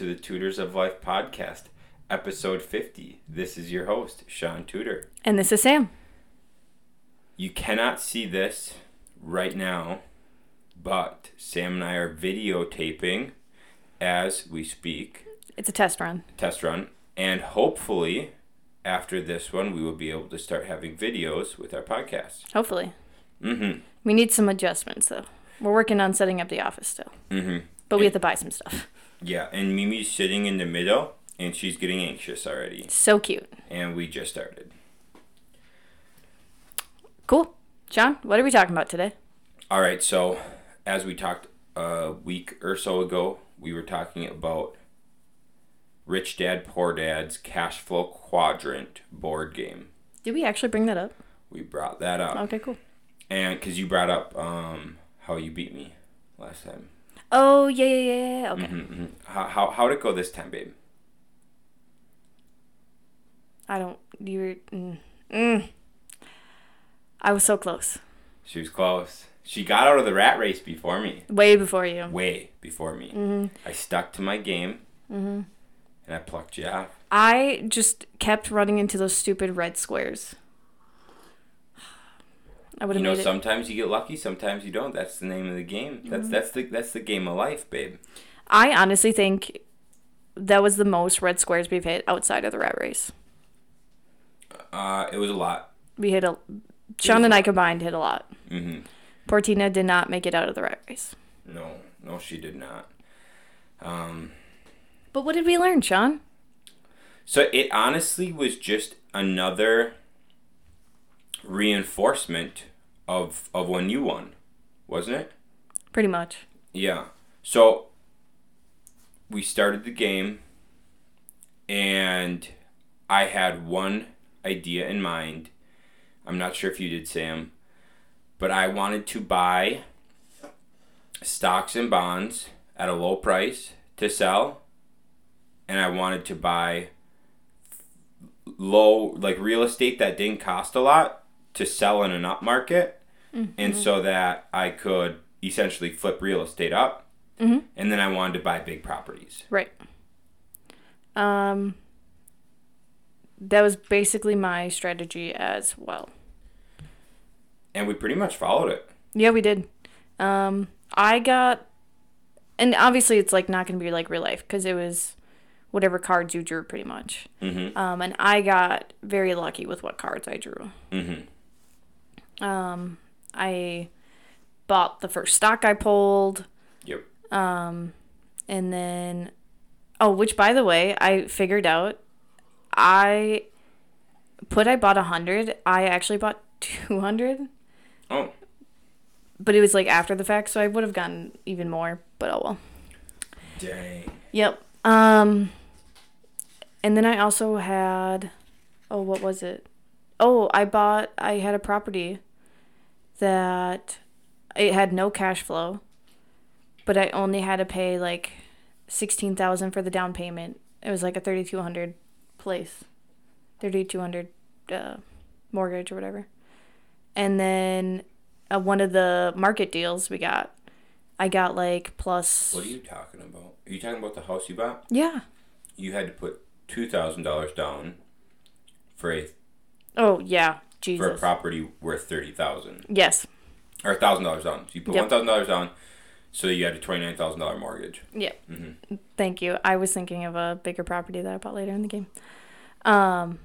To the Tutors of Life podcast, episode 50. This is your host, Shaun Tudor. And this is Sam. You cannot see this right now, but Sam and I are videotaping as we speak, It's a test run. test run, and hopefully after this one, we will be able to start having videos with our podcast. Hopefully. Mm-hmm. We need some adjustments though. We're working on setting up the office still. hmm. Mm hmm. But we have to buy some stuff. Yeah, and Mimi's sitting in the middle, and she's getting anxious already. So cute. And we just started. Cool. John, what are we talking about today? All right, so as we talked a week or so ago, we were talking about Rich Dad Poor Dad's Cash Flow Quadrant board game. Did we actually bring that up? We brought that up, Okay, cool. and because you brought up um, how you beat me last time. Oh, yeah, yeah, yeah, yeah. Okay. Mm-hmm. How how how'd it go this time, babe? I don't. You're. Mm, mm. I was so close. She was close. She got out of the rat race before me, Way before you. way before me. Mm-hmm. I stuck to my game, and I plucked you out. I just kept running into those stupid red squares. I would You know, made it. sometimes you get lucky, sometimes you don't. That's the name of the game. That's Mm-hmm. that's the that's the game of life, babe. I honestly think that was the most red squares we've hit outside of the rat race. Uh, it was a lot. We hit a. Shaun and I combined hit a lot. hmm Portina did not make it out of the rat race. No, no, she did not. Um, But what did we learn, Shaun? so it honestly was just another reinforcement of of when you won, wasn't it? Pretty much. Yeah. So we started the game, and I had one idea in mind. I'm not sure if you did, Sam, but I wanted to buy stocks and bonds at a low price to sell, and I wanted to buy low, like real estate that didn't cost a lot to sell in an up market, and so that I could essentially flip real estate up, Mhm. and then I wanted to buy big properties. Right. Um. That was basically my strategy as well. And we pretty much followed it. Yeah, we did. Um, I got, and obviously it's like not gonna be like real life because it was whatever cards you drew, pretty much. Mm-hmm. Um, and I got very lucky with what cards I drew. Mm-hmm. Um, I bought the first stock I pulled. Yep. Um, and then, oh, which by the way, I figured out, I put I bought a hundred. I actually bought two hundred. Oh. but it was like after the fact, so I would have gotten even more. But oh well. dang. Yep. Um, and then I also had, oh, what was it? Oh, I bought. I had a property that it had no cash flow, but I only had to pay like sixteen thousand for the down payment. It was like a thirty two hundred place, thirty two hundred uh, mortgage or whatever. And then uh, one of the market deals we got, I got like plus. What are you talking about? Are you talking about the house you bought? Yeah. You had to put two thousand dollars down for a Oh yeah, for a property worth thirty thousand yes. or thousand dollars down. So you put Yep. one thousand dollars down, so you had a twenty nine thousand dollar mortgage. Yeah. Mm-hmm. Thank you. I was thinking of a bigger property that I bought later in the game. Um,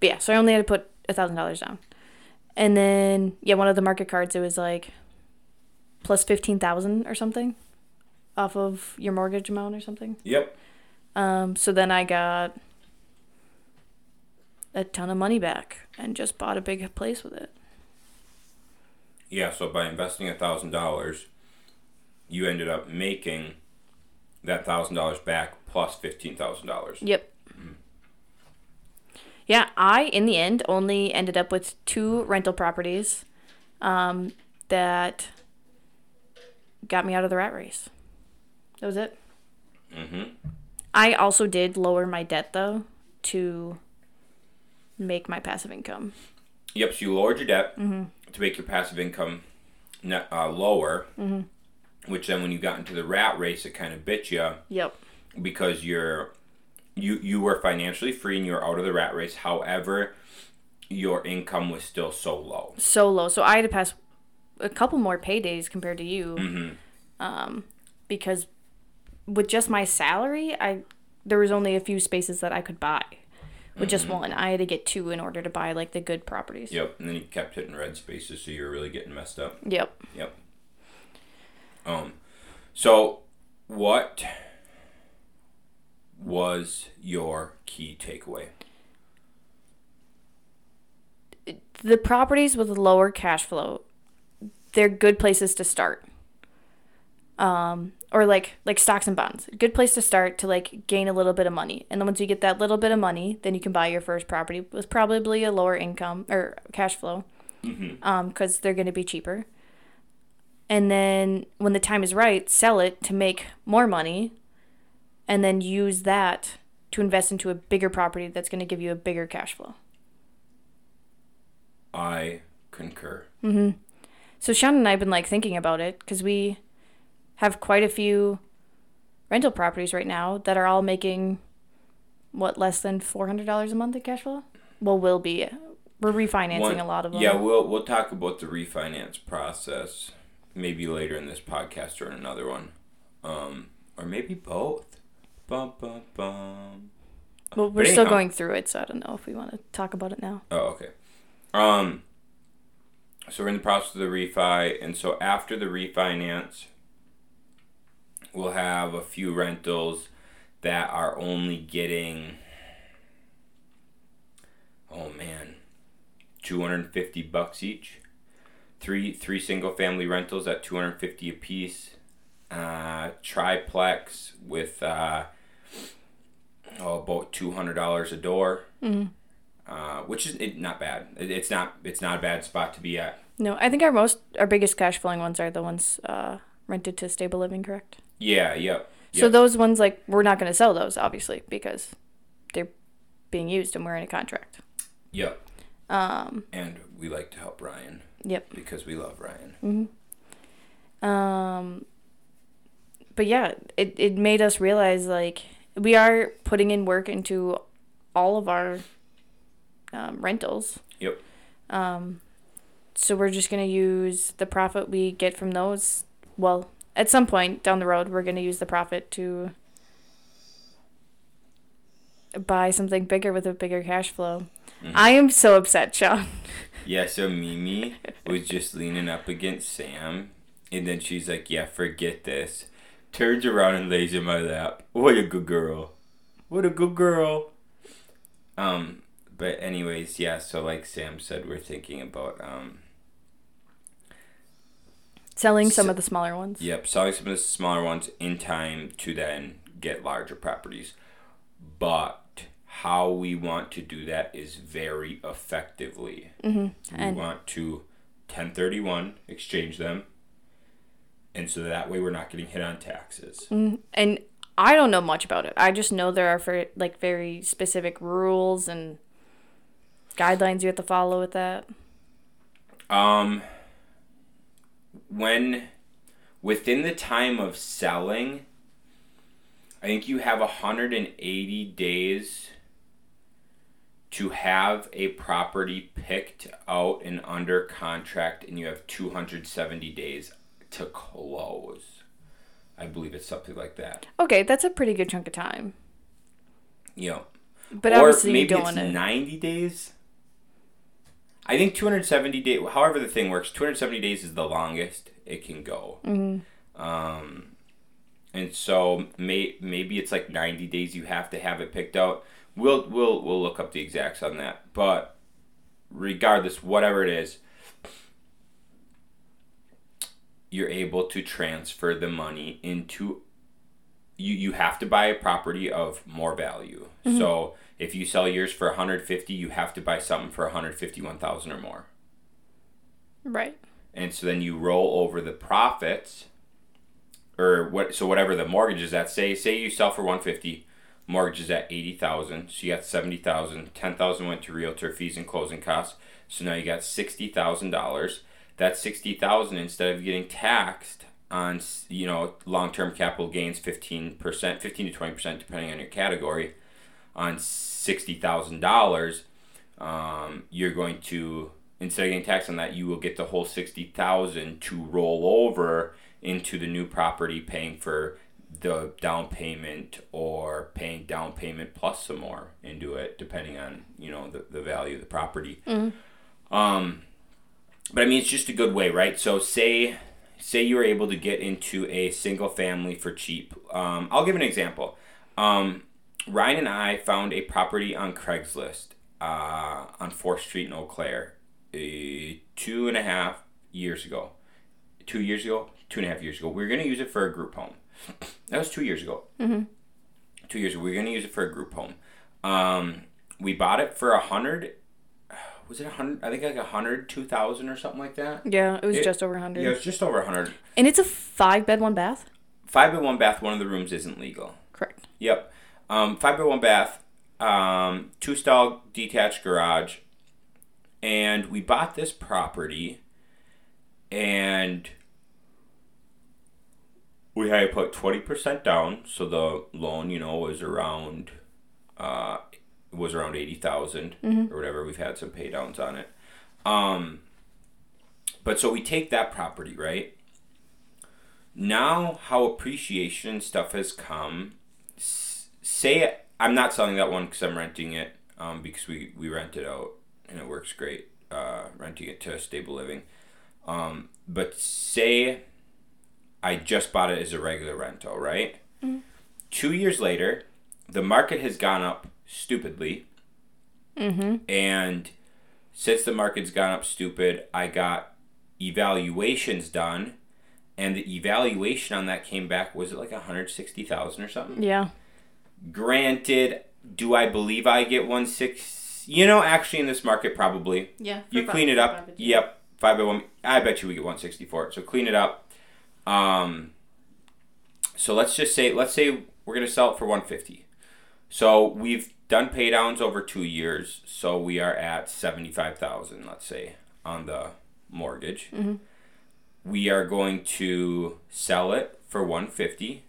but yeah, so I only had to put a thousand dollars down, and then yeah, one of the market cards it was like plus fifteen thousand or something off of your mortgage amount or something. Yep. Um, so then I got a ton of money back and just bought a big place with it. Yeah. So by investing a thousand dollars, you ended up making that thousand dollars back plus fifteen thousand dollars. Yep. Yeah, I in the end only ended up with two rental properties um, that got me out of the rat race. That was it. Mm-hmm. I also did lower my debt though to make my passive income. Yep. So you lowered your debt Mm-hmm. to make your passive income uh, lower, which then when you got into the rat race, it kind of bit you Yep. because you're you you were financially free and you were out of the rat race. However, your income was still so low. So low. So I had to pass a couple more paydays compared to you. Mm-hmm. Um, because with just my salary, I there was only a few spaces that I could buy. With just one, I had to get two in order to buy like the good properties. Yep, and then you kept hitting red spaces, so you're really getting messed up. Yep. Yep. Um, so what was your key takeaway? the properties with lower cash flow they're good places to start um or like like stocks and bonds. Good place to start to like gain a little bit of money. And then once you get that little bit of money then you can buy your first property with probably a lower income or cash flow um because they're going to be cheaper. And then when the time is right sell it to make more money and then use that to invest into a bigger property that's going to give you a bigger cash flow. I concur. mm-hmm. So Shaun and I have been like thinking about it because we have quite a few rental properties right now that are all making what less than four hundred dollars a month in cash flow. Well, will be. We're refinancing One- a lot of them. Yeah, we'll we'll talk about the refinance process maybe later in this podcast or in another one, um, or maybe both. Bum bum bum. Well, we're still going through it, so I don't know if we want to talk about it now. Oh, okay. Um, so we're in the process of the refi, and so after the refinance, we'll have a few rentals that are only getting. Oh man, two hundred and fifty bucks each. Three three single family rentals at two hundred and fifty a piece. Uh, triplex with uh, oh about two hundred dollars a door uh, which is it, not bad. It, it's not it's not a bad spot to be at. No, I think our most our biggest cash flowing ones are the ones uh, rented to stable living, correct? Yeah, yep. So Yep. those ones, like, we're not going to sell those, obviously, because they're being used and we're in a contract. Yep. Um, And we like to help Ryan yep. because we love Ryan. Um, but yeah, it, it made us realize like we are putting in work into all of our um, rentals. Yep. Um, so we're just gonna use the profit we get from those. Well, at some point down the road, we're gonna use the profit to buy something bigger with a bigger cash flow. I am so upset, Shaun. Yeah, so Mimi was just leaning up against Sam, and then she's like, "Yeah, forget this." Turns around and lays in my lap. What a good girl. What a good girl. Um, but anyways, yeah. So like Sam said, we're thinking about um, Selling some So- of the smaller ones. Yep, selling some of the smaller ones in time to then get larger properties. But how we want to do that is very effectively. Mm-hmm. We And want to 1031 exchange them. And so that way we're not getting hit on taxes. Mm, and I don't know much about it. I just know there are for like very specific rules and guidelines you have to follow with that. Um when within the time of selling I think you have 180 days to have a property picked out and under contract and you have 270 days to close. I believe it's something like that. Okay, that's a pretty good chunk of time. You know, But or obviously maybe you don't it's want to. 90 days. I think 270 days, however the thing works, 270 days is the longest it can go. Mm-hmm. Um, and so may, maybe it's like 90 days you have to have it picked out. We'll, we'll, we'll look up the exacts on that. But regardless, whatever it is, you're able to transfer the money into you you have to buy a property of more value. So if you sell yours for 150, you have to buy something for 151,000 or more. Right. And so then you roll over the profits or what so whatever the mortgage is at say say you sell for 150 mortgage is at 80,000 so you got 70,000 10,000 went to realtor fees and closing costs so now you got $60,000 that 60,000 instead of getting taxed on you know long term capital gains 15%, 15 to 20% depending on your category on $60,000, um, you're going to instead of getting taxed on that, you will get the whole 60,000 to roll over into the new property paying for the down payment or paying down payment plus some more into it depending on, you know, the, the value of the property. Um but I mean it's just a good way, right? So say say you were able to get into a single family for cheap. Um, I'll give an example. Um, Ryan and I found a property on Craigslist uh, on Fourth Street in Eau Claire uh, two and a half years ago. Two years ago, two and a half years ago. We were gonna use it for a group home. That was two years ago. Two years ago, we were gonna use it for a group home. Um, we bought it for a hundred. Was it a hundred? I think like a hundred, two thousand or something like that. Yeah, it was It- just over a 100. Yeah, it was just over a hundred. And it's a five bed, one bath? Five by one bath. One of the rooms isn't legal. Correct. Yep. Um, five by one bath, um, two stall detached garage, and we bought this property, and we had to put twenty percent down, so the loan, you know, was around, uh, was around eighty or whatever. We've had some pay downs on it, um, but so we take that property right. Now, how appreciation stuff has come say I'm not selling that one because I'm renting it um, because we, we rent it out and it works great uh, renting it to stable living. Um, but say I just bought it as a regular rental, right? Two years later, the market has gone up stupidly. Mm-hmm. And since the market's gone up stupid, I got evaluations done. And the evaluation on that came back, was it like 160000 or something? Yeah. Granted, do I believe I get one six? You know, actually, in this market, probably. Yeah. You clean it up. Yep, five by one. I bet you we get one sixty for it. So clean it up. Um. So let's just say, let's say we're gonna sell it for one fifty. So we've done pay downs over two years. So we are at seventy five thousand. Let's say on the mortgage. We are going to sell it for one fifty.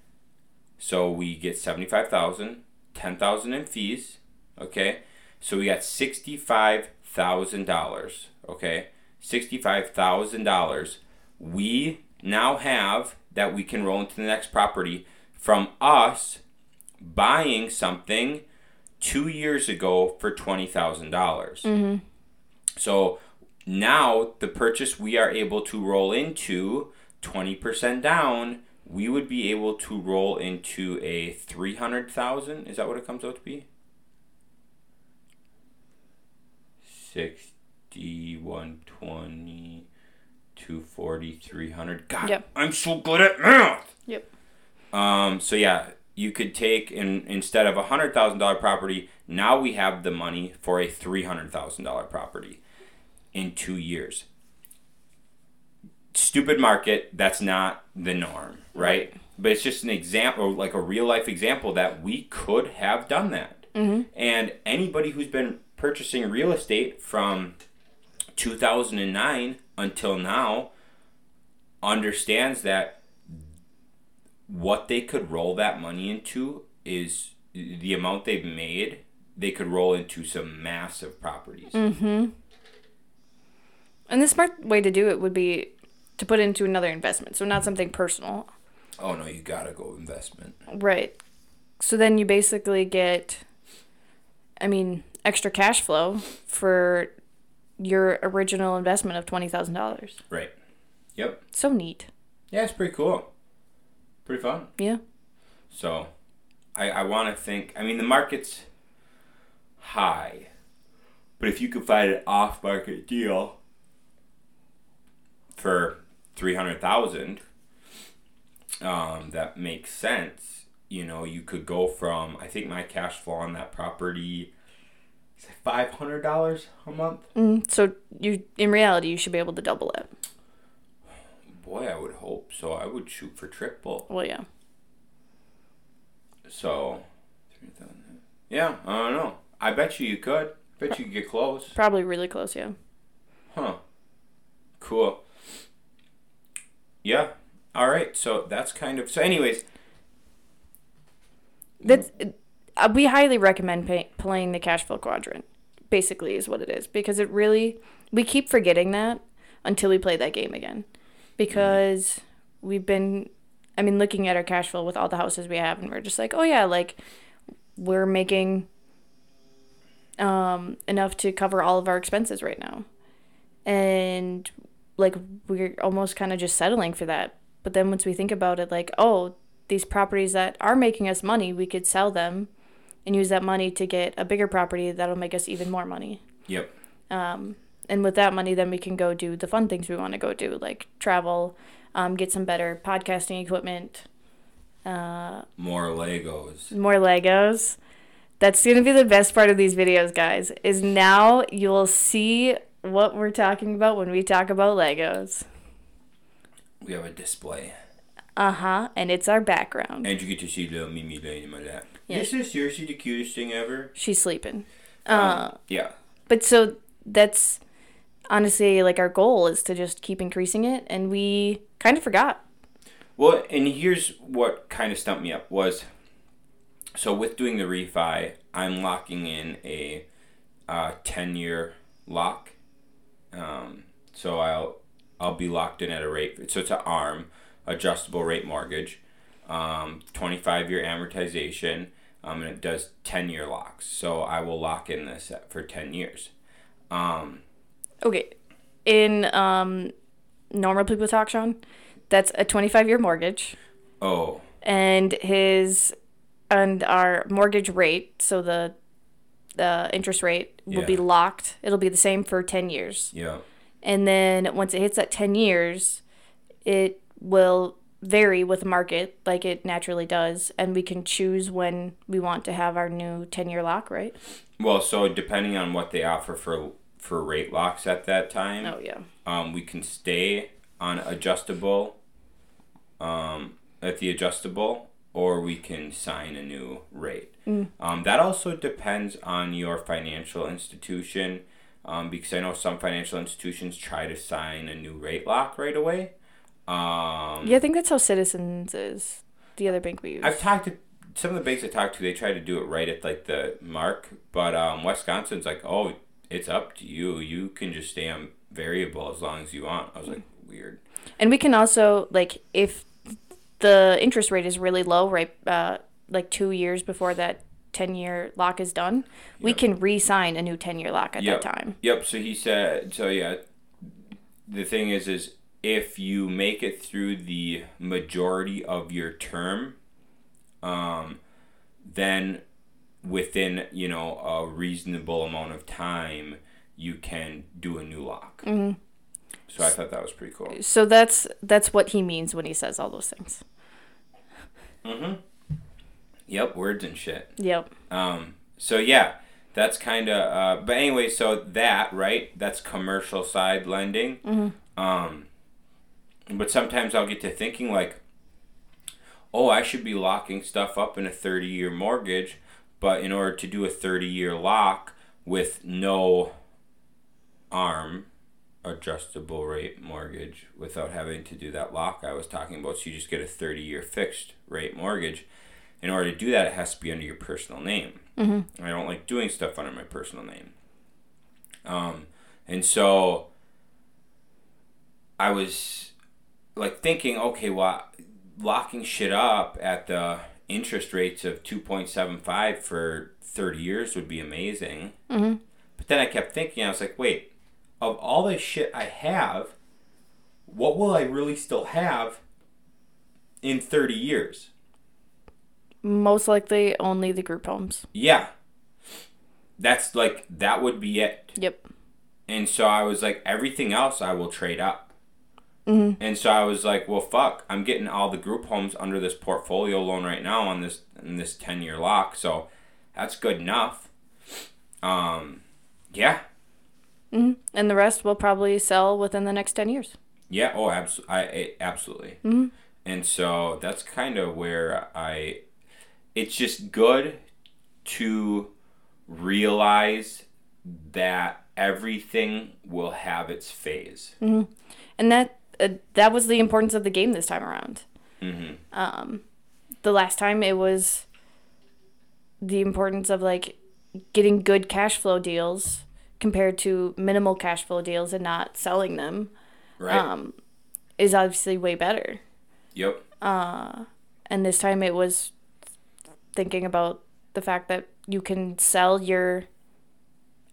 So we get 75,000, 10,000 in fees, okay? So we got $65,000, okay? $65,000 we now have that we can roll into the next property from us buying something 2 years ago for $20,000. Mm-hmm. So now the purchase we are able to roll into 20% down we would be able to roll into a 300,000 is that what it comes out to be 60 120 240 300 god Yep. i'm so good at math Yep. um so yeah you could take in instead of a hundred thousand dollar property now we have the money for a three hundred thousand dollar property in two years stupid market that's not the norm right. but it's just an example like a real life example that we could have done that. And anybody who's been purchasing real estate from 2009 until now understands that what they could roll that money into is the amount they've made they could roll into some massive properties. Mm-hmm. And the smart way to do it would be to put into another investment, so not something personal. oh no you gotta go investment Right. So then you basically get, I mean, extra cash flow for your original investment of $20,000. right yep So neat. yeah it's pretty cool pretty fun Yeah. So, I, I want to think. I mean, the market's high, but if you could find an off-market deal for three hundred thousand, um, that makes sense. You know, you could go from. I think my cash flow on that property is five hundred dollars a month. Mm, so you, in reality, you should be able to double it. Boy, I would hope so. I would shoot for triple. Well, yeah. So, yeah, I don't know. I bet you you could. Bet you could get close. Probably really close, yeah. Huh. Cool. Yeah. All right. So that's kind of so. Anyways, That's uh, we highly recommend pay, playing the cash flow quadrant. Basically, is what it is because it really we keep forgetting that until we play that game again, because we've been, I mean, looking at our cash flow with all the houses we have, and we're just like, oh yeah, like we're making um enough to cover all of our expenses right now, and like we're almost kind of just settling for that. But then once we think about it, like, oh, these properties that are making us money, we could sell them and use that money to get a bigger property that'll make us even more money. yep. Um, and with that money, then we can go do the fun things we want to go do, like travel, um, get some better podcasting equipment, uh, More Legos. more Legos. That's going to be the best part of these videos, guys, is now you'll see what we're talking about when we talk about Legos. We have a display. Uh huh. And it's our background. And you get to see little Mimi laying in my lap. Yeah. This is seriously the cutest thing ever. She's sleeping. Uh, Um, yeah. but so that's honestly like our goal is to just keep increasing it and we kind of forgot Well, and here's what kind of stumped me up was so with doing the refi, I'm locking in a uh, 10 year lock. Um, so I'll I'll be locked in at a rate. So it's an ARM, adjustable rate mortgage, um, 25 year amortization, um, and it does 10 year locks. So I will lock in this at, for 10 years. Um, okay in um normal people talk Shaun that's a 25 year mortgage oh, and his and our mortgage rate so the the interest rate will be locked it'll be the same for 10 years. Yeah. and then once it hits that 10 years it will vary with the market like it naturally does and we can choose when we want to have our new 10 year lock right? Well, so depending on what they offer for for rate locks at that time, oh yeah. um, we can stay on adjustable um, at the adjustable or we can sign a new rate. Um, that also depends on your financial institution um, because i know some financial institutions try to sign a new rate lock right away. Um, yeah i think that's how citizens is the other bank we use. I've talked to some of the banks i talked to they try to do it right at like the mark but um, wisconsin's like oh it's up to you. You can just stay on variable as long as you want. I was like weird. And we can also like if the interest rate is really low right uh, like two years before that 10 year lock is done we can re-sign a new 10 year lock at Yep. that time Yep. So he said. So yeah, the thing is, is if you make it through the majority of your term, um, then within you know a reasonable amount of time, you can do a new lock. Mm-hmm. So I thought that was pretty cool. so that's that's what he means when he says all those things Yep. Words and shit. yep Um, so yeah, that's kind of. Uh, but anyway, so that right, that's commercial side lending. Hmm. Um, but sometimes I'll get to thinking like, oh, I should be locking stuff up in a thirty-year mortgage, but in order to do a thirty-year lock with no arm adjustable rate mortgage without having to do that lock I was talking about. So you just get a 30 year fixed rate mortgage. In order to do that, it has to be under your personal name. Mm-hmm. I don't like doing stuff under my personal name. Um, and so I was like thinking, okay, well, locking shit up at the interest rates of 2.75 for 30 years would be amazing. Mm-hmm. But then I kept thinking, I was like, wait, of all the shit I have, what will I really still have in 30 years? most likely only the group homes Yeah. That's like, that would be it. yep And so I was like, everything else I will trade up. And so I was like, well, fuck, I'm getting all the group homes under this portfolio loan right now on this in this 10 year lock. So that's good enough. Um, yeah. Hmm and the rest will probably sell within the next 10 years Yeah. Oh, absolutely. I, I absolutely. Mhm. And so that's kind of where I. It's just good to realize that everything will have its phase. Hmm. and that uh, that was the importance of the game this time around. Mm-hmm. Um, the last time it was the importance of like getting good cash flow deals compared to minimal cash flow deals and not selling them Right. um, is obviously way better. yep. And this time it was thinking about the fact that you can sell your,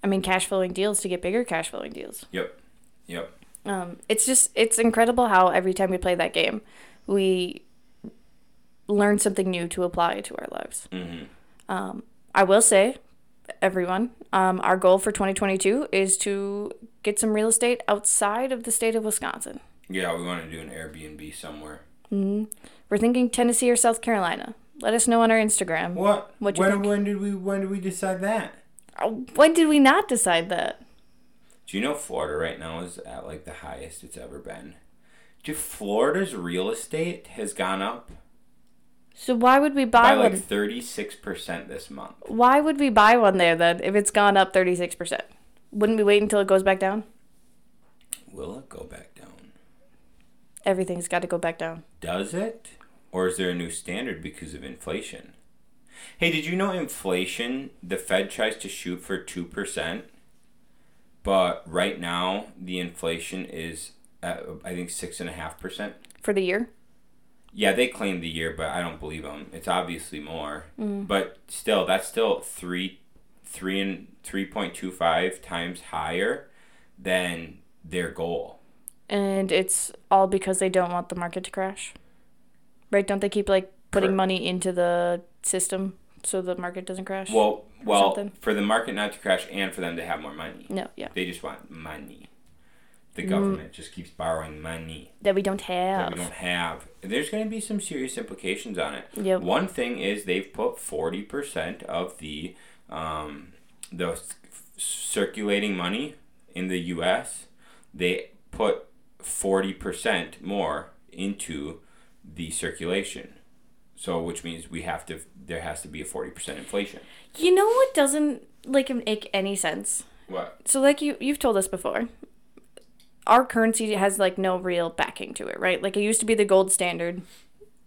I mean, cash flowing deals to get bigger cash flowing deals. Yep. Yep. Um, it's just it's incredible how every time we play that game, we learn something new to apply to our lives. Mm-hmm. Um, I will say, everyone, um, our goal for 2022 is to get some real estate outside of the state of Wisconsin. Yeah, we want to do an Airbnb somewhere. We're thinking Tennessee or South Carolina. Let us know on our Instagram. What? What'd when, think? when did we when did we decide that? Oh, When did we not decide that? Do you know Florida right now is at like the highest it's ever been? Do Florida's real estate has gone up So why would we buy by like thirty six percent this month? Why would we buy one there then if it's gone up 36%? Wouldn't we wait until it goes back down? Will it go back down? Everything's got to go back down. Does it? Or is there a new standard because of inflation? Hey, did you know inflation, the Fed tries to shoot for 2%, but right now the inflation is at, I think 6.5%? For the year? Yeah, they claim the year, but I don't believe them. It's obviously more. Mm. But still, that's still three, three and 3.25 times higher than their goal. and it's all because they don't want the market to crash. Right? Don't they keep like putting Correct. money into the system so the market doesn't crash? Well, well, something. for the market not to crash and for them to have more money. no, yeah. They just want money. The government just keeps borrowing money That we don't that have. we don't have. There's going to be some serious implications on it. Yep. One thing is they've put 40% of the um, the circulating money in the U.S. They put 40% more into the circulation. So, which means we have to. There has to be a 40% inflation. You know what doesn't like make any sense? What? So like you you've told us before, our currency has like no real backing to it, right? Like it used to be the gold standard.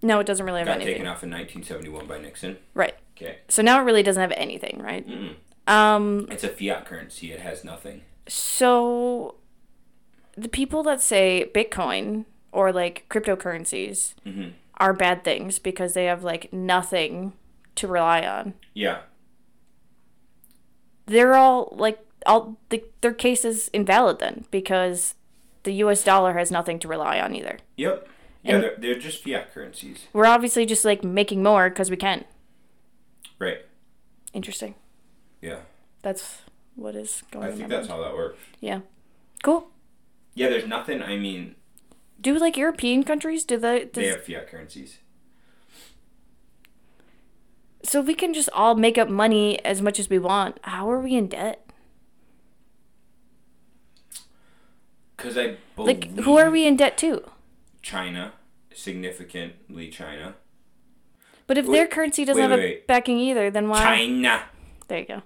No, it doesn't really have Got anything. taken off in 1971 by Nixon. Right. Okay. So now it really doesn't have anything, right? Mm-mm. Um It's a fiat currency. It has nothing. so the people that say Bitcoin or like cryptocurrencies hmm are bad things because they have like nothing to rely on. Yeah. They're all like all the, their case is invalid then because the US dollar has nothing to rely on either. Yep. Yeah, And- they're, they're just fiat currencies. We're obviously just like making more because we can. Right. Interesting. Yeah. That's what is going I think that's mind. how that works. Yeah. Cool. Yeah, there's nothing. I mean, Do like European countries do they? they Does, have fiat currencies. so we can just all make up money as much as we want. How are we in debt? Because I believe Like, who are we in debt to? China, significantly China. But if Wait, their currency doesn't wait, have wait, a backing either, then why? China. There you go.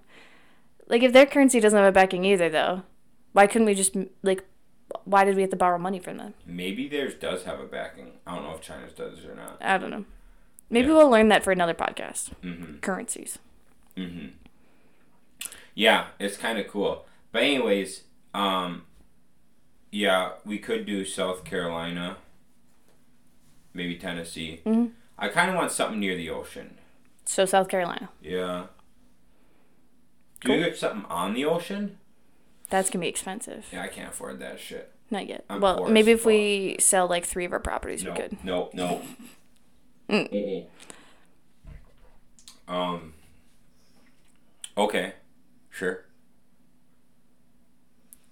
Like, if their currency doesn't have a backing either, though, why couldn't we just like? Why did we have to borrow money from them? Maybe theirs does have a backing. I don't know if China's does or not. I don't know. Maybe Yeah. we'll learn that for another podcast. Mm-hmm. Currencies. Mm-hmm. Yeah, it's kind of cool. But anyways, um, yeah, we could do South Carolina, maybe Tennessee. Mhm. I kind of want something near the ocean. So South Carolina. Yeah. Do you get something on the ocean? That's gonna be expensive. Yeah, I can't afford that shit. Not yet. I'm well, poor as maybe if we sell like three of our properties, we could. no, no. Mm. Mm-mm. Um. Okay, sure.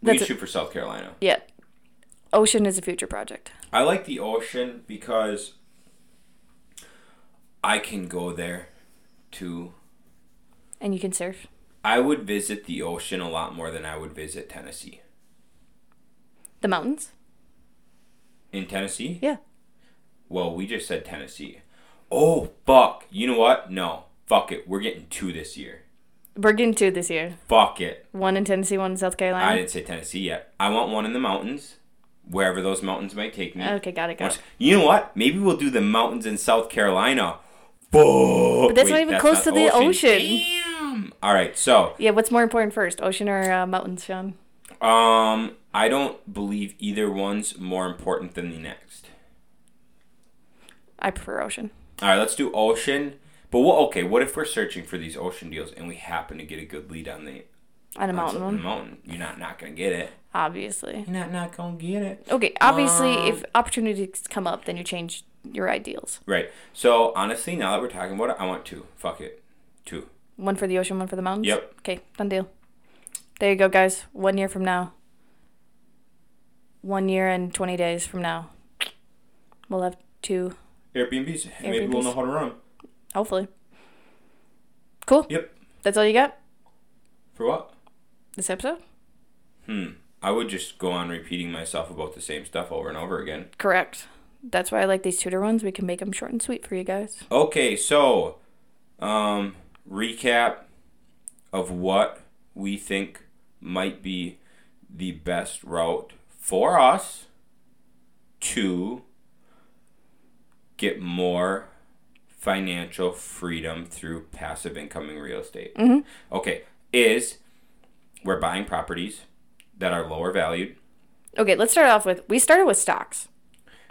We That's can it. shoot for South Carolina. Yeah. Ocean is a future project. I like the ocean because I can go there to. And you can surf. I would visit the ocean a lot more than I would visit Tennessee. The mountains? In Tennessee? Yeah. Well, we just said Tennessee. Oh, fuck. You know what? No. Fuck it. We're getting two this year. We're getting two this year. Fuck it. One in Tennessee, one in South Carolina. I didn't say Tennessee yet. I want one in the mountains, wherever those mountains might take me. Okay, got it, got it. You know what? Maybe we'll do the mountains in South Carolina. But that's not even close to the ocean. Damn. All right, so Yeah, what's more important first, ocean or uh, mountains, Shaun? um, I don't believe either one's more important than the next. I prefer ocean. All right, let's do ocean. But what? Okay, what if we're searching for these ocean deals and we happen to get a good lead on the On a mountain one, mountain? You're not not gonna get it. obviously. You're not not gonna get it. Okay, obviously, Um, if opportunities come up, then you change your ideals. Right. So honestly, now that we're talking about it, I want two. Fuck it, two. One for the ocean, one for the mountains. Yep. Okay, done deal. There you go, guys. One year from now. One year and twenty days from now, we'll have two. Airbnbs. Maybe we'll know how to run. Hopefully. Cool. Yep. That's all you got. For what? This episode. Hmm. I would just go on repeating myself about the same stuff over and over again. Correct. That's why I like these tutor ones. We can make them short and sweet for you guys. Okay, so um, recap of what we think might be the best route for us to get more financial freedom through passive incoming real estate. Okay, is we're buying properties that are lower valued. Okay, let's start off with. We started with stocks.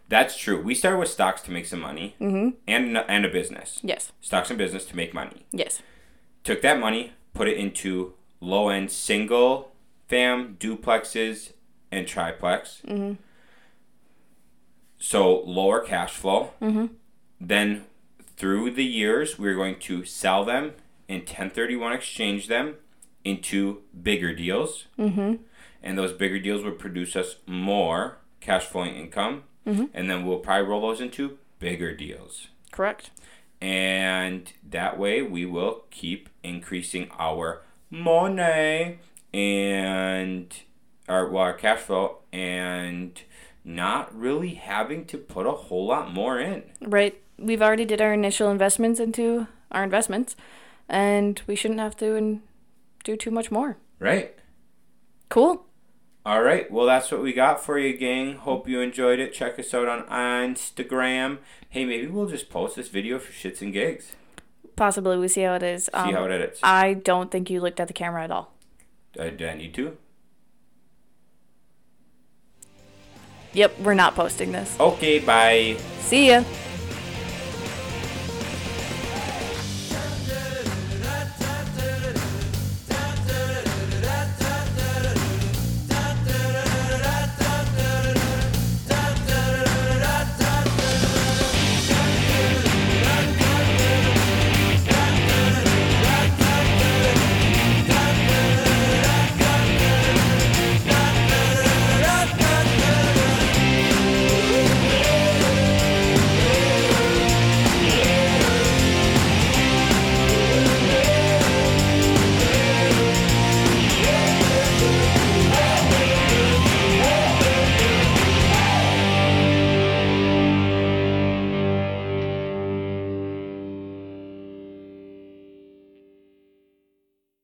That's true. We started with stocks to make some money and and a business. Yes. Stocks and business to make money. Yes. took that money, put it into low end single fam duplexes and triplex. Mm-hmm. So lower cash flow. Mm-hmm. Then through the years, we're going to sell them and 1031 exchange them into bigger deals. Mm-hmm. And those bigger deals would produce us more cash flowing income. Mm-hmm. And then we'll probably roll those into bigger deals Correct. and that way we will keep increasing our money and our, well, our cash flow and not really having to put a whole lot more in. Right. We've already did our initial investments into our investments, and we shouldn't have to and do too much more. Right? Cool. All right. Well, that's what we got for you, gang. Hope you enjoyed it. Check us out on Instagram. Hey, maybe we'll just post this video for shits and gigs. Possibly we see how it is. See Um, how it edits. I don't think you looked at the camera at all. Uh, do I need to? Yep, we're not posting this. Okay, bye. See ya.